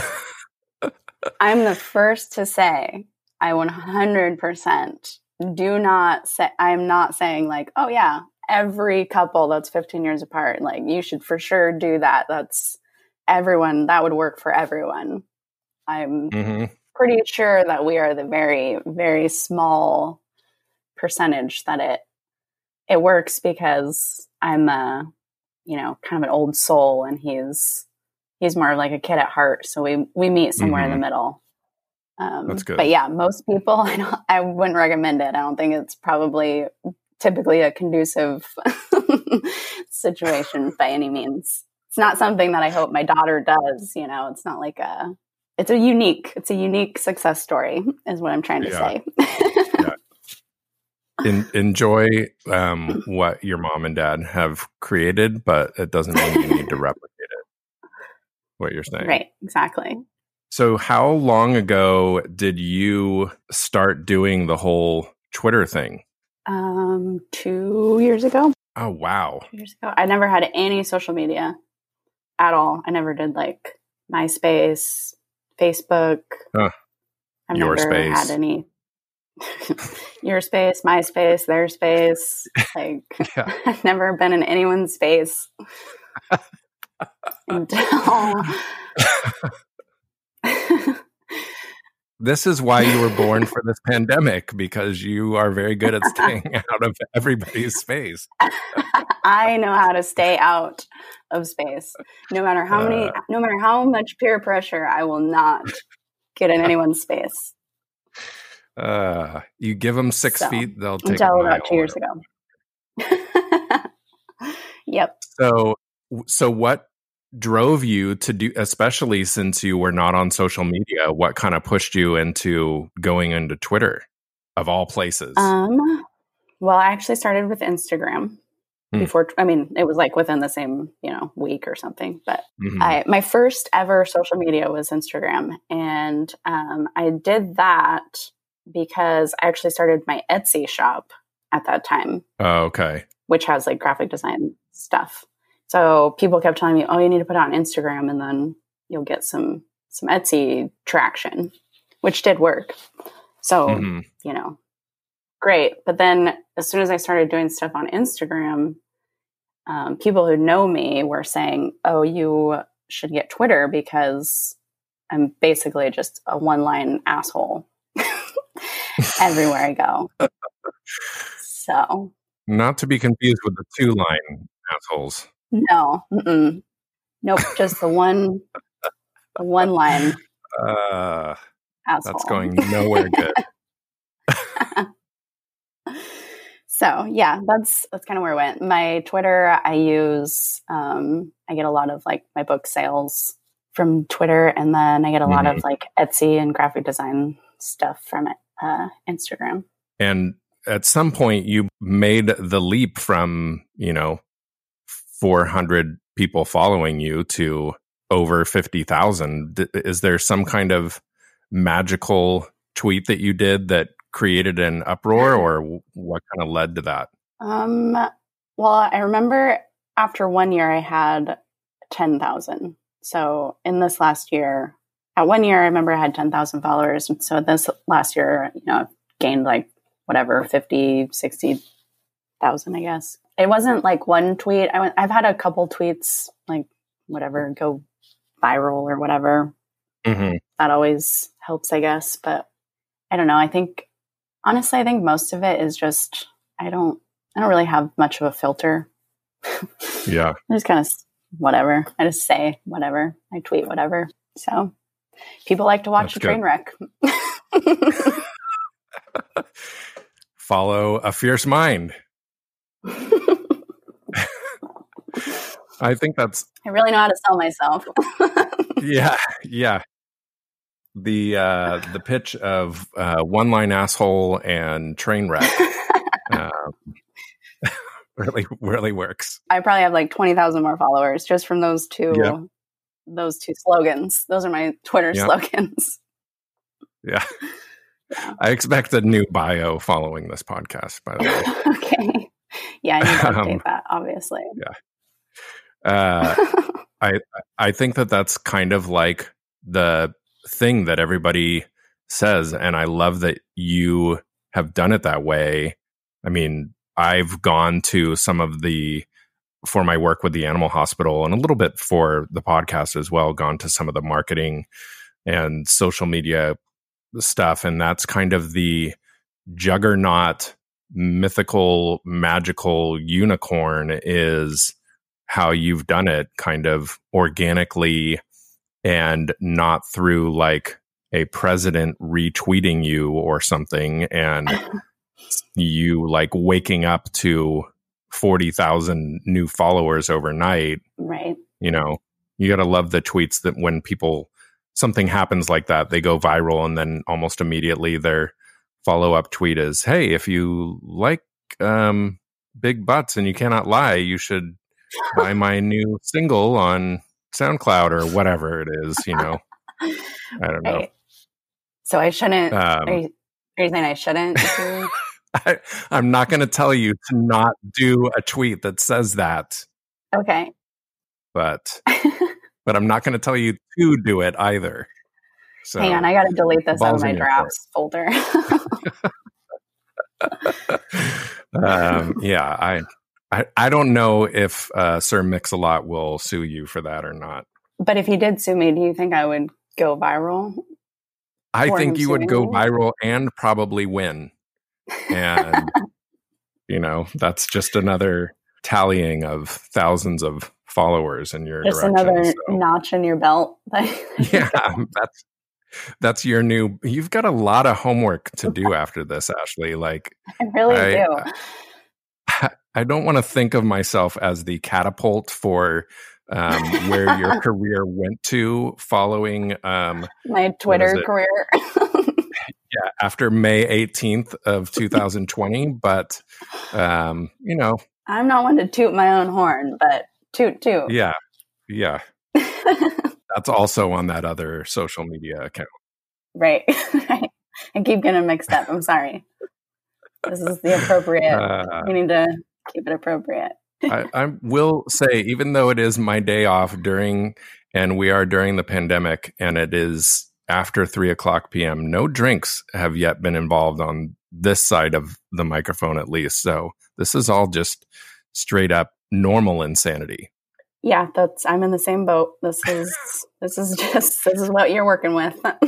[laughs] I'm the first to say I 100% do not say I'm not saying like, "Oh yeah, every couple that's 15 years apart, like you should for sure do that. That's everyone that would work for everyone." I'm hmm pretty sure that we are the very very small percentage that it it works because I'm a you know kind of an old soul and he's he's more of like a kid at heart so we we meet somewhere in the middle um, That's good. but yeah most people [laughs] I don't I wouldn't recommend it I don't think it's probably typically a conducive [laughs] situation by any means it's not something that I hope my daughter does you know it's not like a it's a unique it's a unique success story is what i'm trying to Yeah. say [laughs] En- enjoy um, what your mom and dad have created, but it doesn't mean you need to [laughs] replicate it. What you're saying, right exactly So, how long ago did you start doing the whole Twitter thing? Um two years ago Oh, wow. two years ago i never had any social media at all i never did like myspace facebook Huh. i've Your never space. had any [laughs] your space my space their space like [laughs] Yeah. [laughs] i've never been in anyone's space until This is why you were born for this pandemic because you are very good at staying [laughs] out of everybody's space. I know how to stay out of space. No matter how many, Uh. no matter how much peer pressure, I will not get in anyone's space Uh, you give them six So, feet, they'll take until about two years ago. [laughs] yep. So, so what drove you to do, especially since you were not on social media? What kind of pushed you into going into Twitter, of all places? Um. Well, I actually started with Instagram Hmm. before. I mean, it was like within the same you know week or something. But Mhm. I my first ever social media was Instagram, and um, I did that because I actually started my Etsy shop at that time, oh, okay. which has like graphic design stuff. So people kept telling me, "Oh, you need to put it on Instagram, and then you'll get some some Etsy traction," which did work. So Mhm. you know, great. But then as soon as I started doing stuff on Instagram, um, people who know me were saying, "Oh, you should get Twitter because I'm basically just a one line asshole [laughs] everywhere I go." [laughs] so Not to be confused with the two line assholes. No, mm-mm. nope, just the one One line. Uh, Asshole. that's going nowhere good. [laughs] so yeah, that's that's kind of where it went. My Twitter, I use. Um, I get a lot of like my book sales from Twitter, and then I get a lot Mhm. of like Etsy and graphic design stuff from uh, Instagram. And at some point, you made the leap from, you know, 400 people following you to over 50,000. D- Is there some kind of magical tweet that you did that created an uproar, or what kind of led to that? Um, well, I remember after one year I had 10,000. So in this last year, at one year, I remember I had 10,000 followers. And so this last year, you know, I've gained like whatever, 50, 60,000, I guess. It wasn't like one tweet. I went, I've had a couple tweets, like whatever, go viral or whatever. Mm-hmm. That always helps, I guess. But I don't know. I think, honestly, I think most of it is just, I don't, I don't really have much of a filter. [laughs] Yeah. I just kind of whatever. I just say whatever. I tweet whatever. So people like to watch That's a train wreck. [laughs] Follow a fierce mind. [laughs] I think that's I really know how to sell myself. [laughs] yeah, yeah. The uh the pitch of uh one line asshole and train wreck [laughs] um, [laughs] really really works. I probably have like 20,000 more followers just from those two Yeah. those two slogans. Those are my Twitter Yeah. slogans. Yeah. I expect a new bio following this podcast, by the way. okay. Yeah, I need to update Um, that, obviously. Uh [laughs] I I think that that's kind of like the thing that everybody says and I love that you have done it that way. I mean, I've gone to some of the for my work with the animal hospital and a little bit for the podcast as well, gone to some of the marketing and social media stuff and that's kind of the juggernaut mythical magical unicorn is how you've done it kind of organically and not through like a president retweeting you or something and you like waking up to 40,000 new followers overnight right. you know you got to love the tweets that when people something happens like that they go viral and then almost immediately their follow-up tweet is hey if you like um big butts and you cannot lie you should buy my new single on soundcloud or whatever it is you know i don't know Right. So I shouldn't. um, are, you, are you saying I shouldn't? do- [laughs] I, i'm not going to tell you to not do a tweet that says that okay. but [laughs] but i'm not going to tell you to do it either so Hang on, I got to delete this out of my drafts folder. [laughs] um, yeah, I, I, I don't know if uh, Sir Mix-a-Lot will sue you for that or not. but if he did sue me, do you think I would go viral? I think you would go me? viral and probably win, and [laughs] you know that's just another tallying of thousands of followers in your Just direction. another so- notch in your belt. [laughs] yeah, that's that's your new. You've got a lot of homework to do after this, Ashley. Like [laughs] I really I- do. [laughs] I don't want to think of myself as the catapult for um, where your [laughs] career went to following um, My Twitter career. [laughs] yeah, after May 18th of 2020. But, um, you know, I'm not one to toot my own horn, but toot toot. yeah, yeah. That's also on that other social media account. right. right. I keep getting mixed up. I'm sorry. This is the appropriate. Uh, we need to keep it appropriate. I, I will say, even though it is my day off during, and we are during the pandemic, and it is after three o'clock p.m., no drinks have yet been involved on this side of the microphone, at least. So this is all just straight up normal insanity. Yeah, that's. I'm in the same boat. This is. [laughs] this is just. This is what you're working with. [laughs] yeah,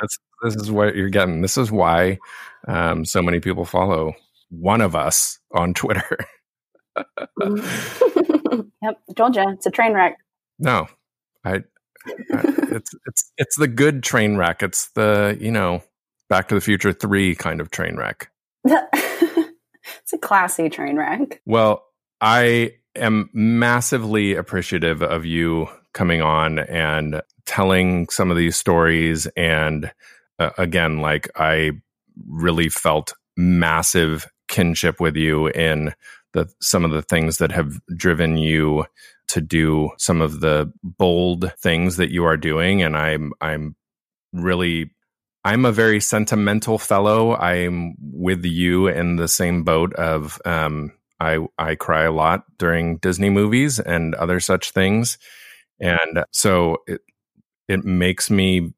this, this is what you're getting. This is why um, so many people follow one of us on [laughs] Twitter. [laughs] yep, told you it's a train wreck. No, I [laughs] it's it's it's the good train wreck. It's the you know Back to the Future three kind of train wreck. it's a classy train wreck. Well, I am massively appreciative of you coming on and telling some of these stories. And uh, again, like I really felt massive kinship with you in the some of the things that have driven you to do some of the bold things that you are doing. And i'm i'm really i'm a very sentimental fellow. I'm with you in the same boat of um i i cry a lot during disney movies and other such things. And so it it makes me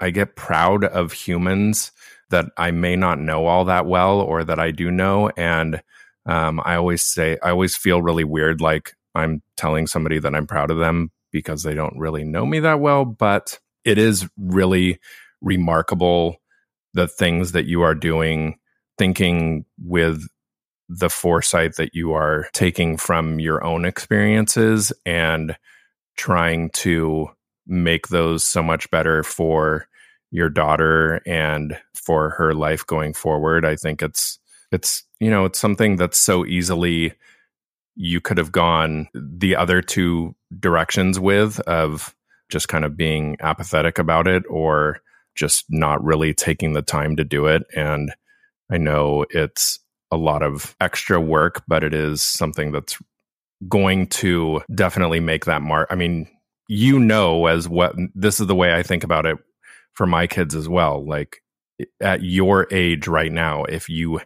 i get proud of humans that i may not know all that well or that i do know and um, I always say, I always feel really weird, like I'm telling somebody that I'm proud of them because they don't really know me that well. But it is really remarkable the things that you are doing, thinking with the foresight that you are taking from your own experiences and trying to make those so much better for your daughter and for her life going forward. I think it's it's you know it's something that's so easily you could have gone the other two directions with of just kind of being apathetic about it or just not really taking the time to do it and i know it's a lot of extra work but it is something that's going to definitely make that mark i mean you know as what this is the way i think about it for my kids as well like at your age right now if you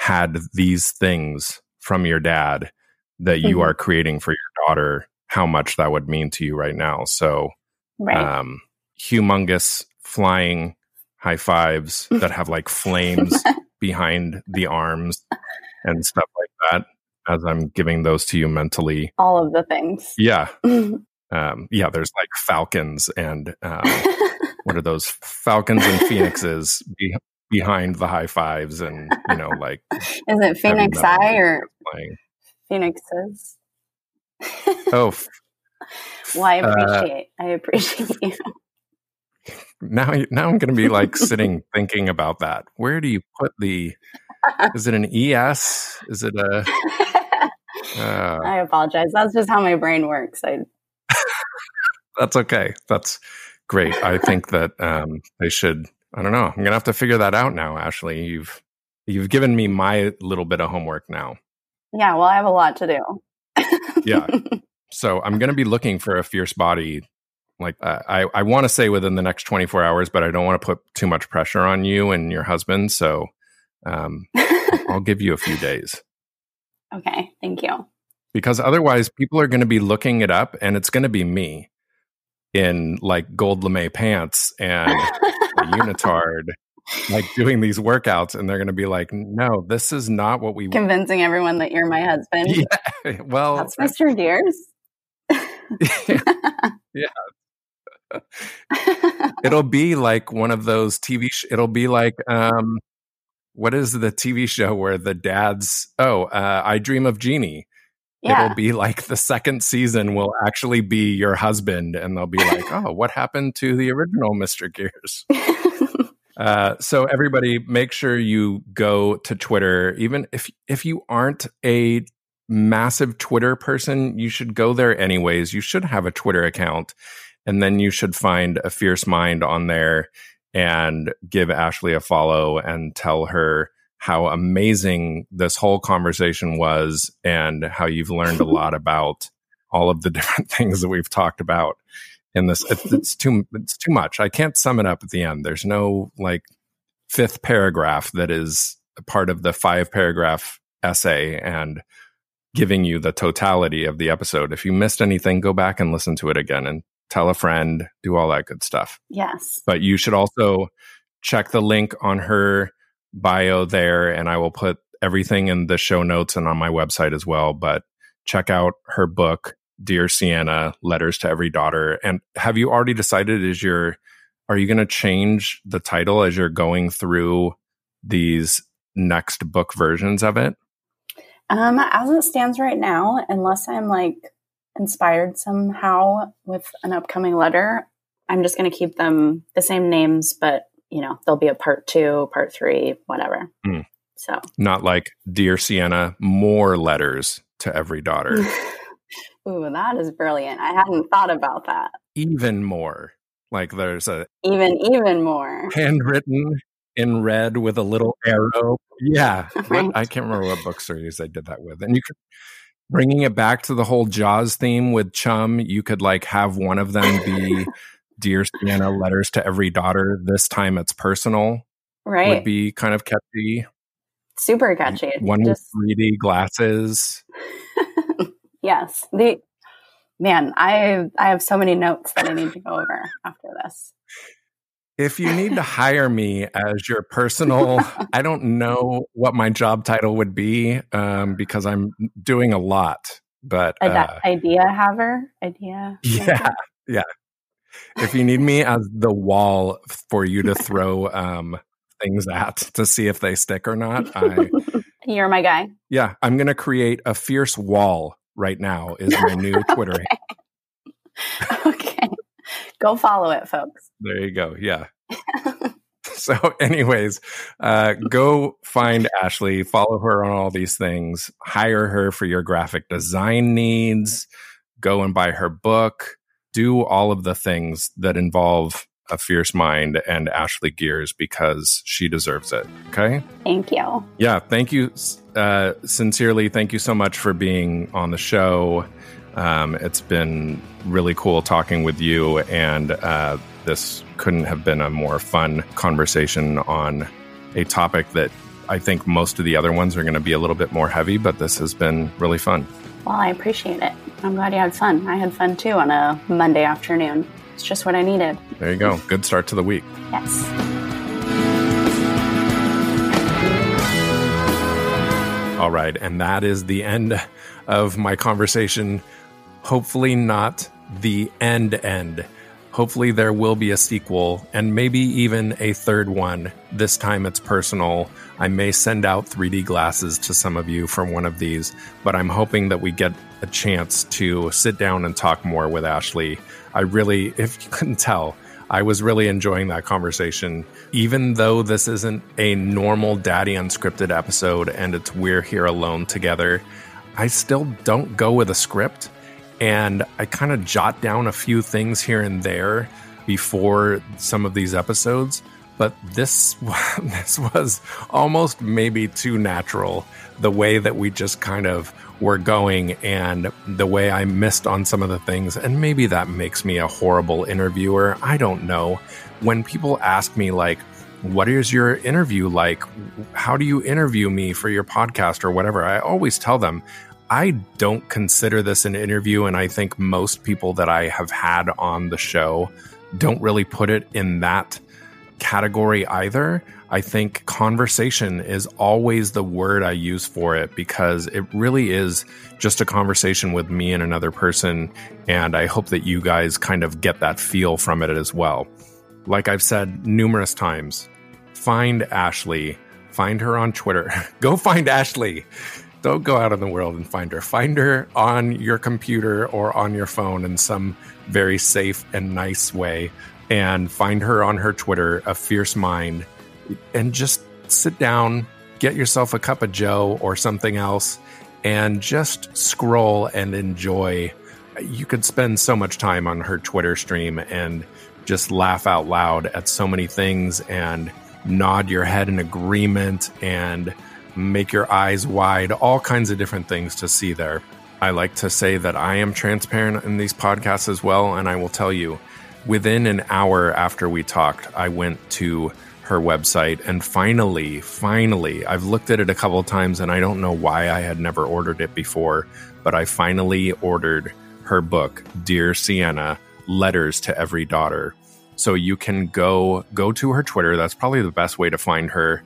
had these things from your dad that you mm-hmm. are creating for your daughter, how much that would mean to you right now. So, right. um, humongous flying high fives [laughs] that have like flames behind the arms and stuff like that as I'm giving those to you mentally. All of the things. Yeah. [laughs] um, yeah, there's like falcons and um, [laughs] what are those falcons and phoenixes be- behind the high fives and you know like [laughs] is it phoenix eye or [laughs] playing. phoenixes? Oh [laughs] well i uh, appreciate uh, i appreciate you. Now now i'm gonna be like sitting thinking about that. Where do you put the is it an es is it a uh, i apologize. That's just how my brain works. I that's okay. That's great i think that um, they should I don't know. I'm gonna have to figure that out now, Ashley. You've you've given me my little bit of homework now. Yeah, well, I have a lot to do. yeah. [laughs] So I'm gonna be looking for a fierce body. Like uh, I, I want to say within the next 24 hours, but I don't want to put too much pressure on you and your husband. So um, [laughs] I'll give you a few days. Okay, thank you. Because otherwise, people are going to be looking it up, and it's going to be me in like gold lame pants and a unitard like doing these workouts and they're going to be like no this is not what we convincing everyone that you're my husband. [laughs] Yeah, well that's mr gears [laughs] yeah, yeah. [laughs] it'll be like one of those tv sh- it'll be like um what is the tv show where the dad's oh uh, i dream of jeannie yeah. it'll be like the second season will actually be your husband and they'll be like [laughs] oh what happened to the original mr gears? [laughs] Uh, so everybody make sure you go to twitter. Even if if you aren't a massive twitter person you should go there anyways. You should have a twitter account and then you should find a fierce mind on there and give ashley a follow and tell her how amazing this whole conversation was and how you've learned a [laughs] lot about all of the different [laughs] things that we've talked about in this. It's, it's too it's too much. I can't sum it up at the end. There's no like fifth paragraph that is part of the five paragraph essay and giving you the totality of the episode. If you missed anything go back and listen to it again and tell a friend do all that good stuff. Yes. But you should also check the link on her bio there, and I will put everything in the show notes and on my website as well. But check out her book, Dear Sienna: Letters to Every Daughter. And have you already decided? Is your are you going to change the title as you're going through these next book versions of it? Um, as it stands right now, unless I'm like inspired somehow with an upcoming letter, I'm just going to keep them the same names, but you know, there'll be a part two, part three, whatever. Mm. So, not like Dear Sienna, more letters to every daughter. [laughs] Ooh, that is brilliant. I hadn't thought about that. Even more. Like there's a even even more handwritten in red with a little arrow. Yeah, [laughs] right. I can't remember what book series I did that with. And you could bringing it back to the whole Jaws theme with Chum. You could like have one of them be [laughs] "Dear Sienna, letters to every daughter." This time it's personal. Right, would be kind of catchy. Super catchy. One Just... with 3D glasses. [laughs] yes, the man. I I have so many notes that I need to go over after this if you need to hire me as your personal, [laughs] I don't know what my job title would be um, because I'm doing a lot. But uh, idea haver, idea. [laughs] Yeah, yeah. If you need me as the wall for you to throw um, things at to see if they stick or not, I, [laughs] you're my guy. Yeah, I'm going to create a fierce wall right now. Is my new [laughs] Twitter. okay. [laughs] okay. Go follow it, folks. There you go. Yeah. so, anyways, uh, go find Ashley, follow her on all these things, hire her for your graphic design needs, go and buy her book, do all of the things that involve a fierce mind and Ashley Gears because she deserves it. Okay. Thank you. Yeah. Thank you. Uh, sincerely, thank you so much for being on the show. Um, it's been really cool talking with you, and uh, this couldn't have been a more fun conversation on a topic that I think most of the other ones are going to be a little bit more heavy, but this has been really fun. Well, I appreciate it. I'm glad you had fun. I had fun too on a Monday afternoon. It's just what I needed. There you go. Good start to the week. Yes. All right. And that is the end of my conversation hopefully not the end end. Hopefully, there will be a sequel and maybe even a third one. This time it's personal. I may send out 3D glasses to some of you from one of these, but I'm hoping that we get a chance to sit down and talk more with Ashley. I really, [laughs] if you couldn't tell, I was really enjoying that conversation. Even though this isn't a normal Daddy Unscripted episode and it's We're Here Alone together, I still don't go with a script and I kind of jot down a few things here and there before some of these episodes. But this [laughs] this was almost maybe too natural. The way that we just kind of were going and the way I missed on some of the things. And maybe that makes me a horrible interviewer. I don't know. When people ask me, like, what is your interview like? How do you interview me for your podcast or whatever? I always tell them, I don't consider this an interview, and I think most people that I have had on the show don't really put it in that category either. I think conversation is always the word I use for it because it really is just a conversation with me and another person. And I hope that you guys kind of get that feel from it as well. Like I've said numerous times, find Ashley, find her on Twitter. [laughs] Go find Ashley. Don't go out in the world and find her. Find her on your computer or on your phone in some very safe and nice way. And find her on her Twitter, A Fierce Mind, and just sit down, get yourself a cup of Joe or something else, and just scroll and enjoy. You could spend so much time on her Twitter stream and just laugh out loud at so many things and nod your head in agreement and make your eyes wide, all kinds of different things to see there. I like to say that I am transparent in these podcasts as well, and I will tell you, within an hour after we talked, I went to her website and finally, finally, I've looked at it a couple times and I don't know why I had never ordered it before, but I finally ordered her book, Dear Sienna Letters to Every Daughter. So you can go go to her Twitter. That's probably the best way to find her.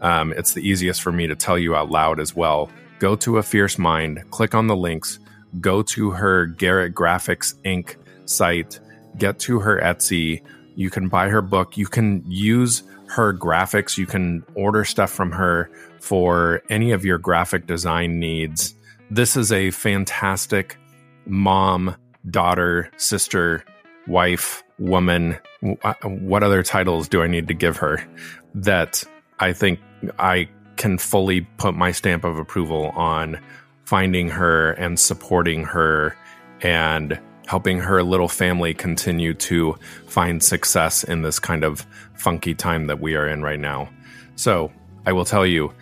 Um, it's the easiest for me to tell you out loud as well. Go to A Fierce Mind, click on the links, go to her Garrett Graphics Inc. site, get to her Etsy. You can buy her book. You can use her graphics. You can order stuff from her for any of your graphic design needs. This is a fantastic mom, daughter, sister, wife, woman. Uh, what other titles do I need to give her that I think I can fully put my stamp of approval on finding her and supporting her and helping her little family continue to find success in this kind of funky time that we are in right now. So, I will tell you,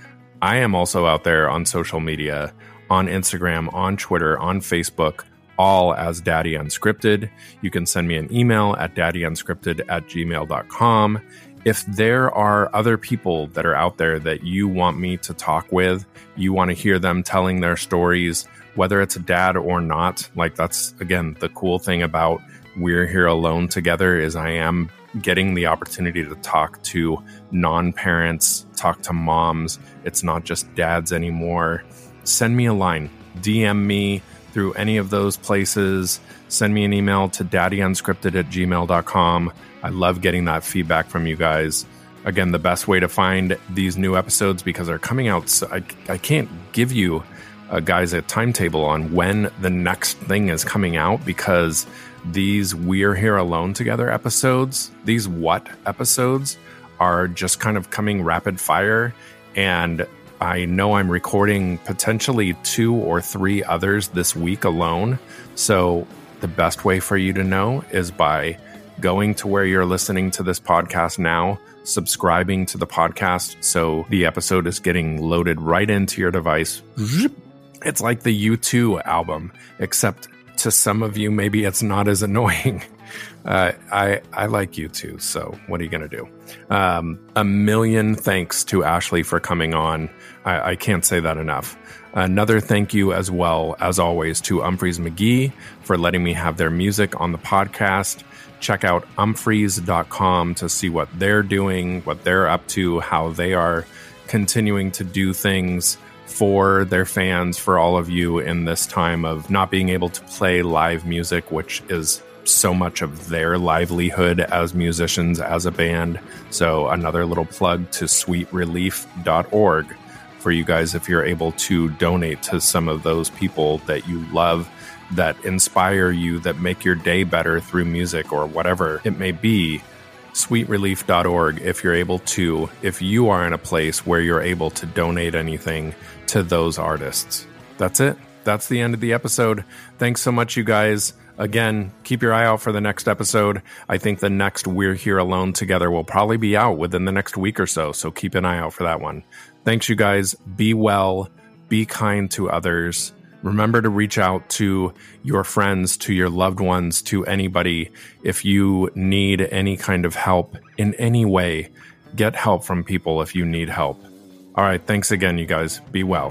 I am also out there on social media, on Instagram, on Twitter, on Facebook, all as Daddy Unscripted. You can send me an email at daddyunscripted at gmail.com. If there are other people that are out there that you want me to talk with, you want to hear them telling their stories, whether it's a dad or not, like that's again the cool thing about we're here alone together is I am getting the opportunity to talk to non parents, talk to moms. It's not just dads anymore. Send me a line, DM me through any of those places. Send me an email to daddyunscripted at gmail.com. I love getting that feedback from you guys. Again, the best way to find these new episodes because they're coming out. So I, I can't give you uh, guys a timetable on when the next thing is coming out because these We're Here Alone Together episodes, these what episodes, are just kind of coming rapid fire. And I know I'm recording potentially two or three others this week alone. So the best way for you to know is by going to where you're listening to this podcast now, subscribing to the podcast so the episode is getting loaded right into your device. It's like the U2 album, except to some of you, maybe it's not as [laughs] annoying. Uh, I I like you too. so what are you gonna do? Um, a million thanks to Ashley for coming on. I, I, can't say that enough. Another thank you as well as always to Umphrey's McGee for letting me have their music on the podcast. Check out umphreys.com to see what they're doing, what they're up to, how they are continuing to do things for their fans, for all of you in this time of not being able to play live music, which is so much of their livelihood as musicians, as a band. So, another little plug to sweetrelief.org for you guys if you're able to donate to some of those people that you love, that inspire you, that make your day better through music or whatever it may be sweetrelief.org if you're able to, if you are in a place where you're able to donate anything to those artists. That's it. That's the end of the episode. Thanks so much, you guys. Again, keep your eye out for the next episode. I think the next We're Here Alone Together will probably be out within the next week or so. So keep an eye out for that one. Thanks, you guys. Be well, be kind to others remember to reach out to your friends, to your loved ones, to anybody. If you need any kind of help in any way, get help from people if you need help. All right. Thanks again, you guys. Be well.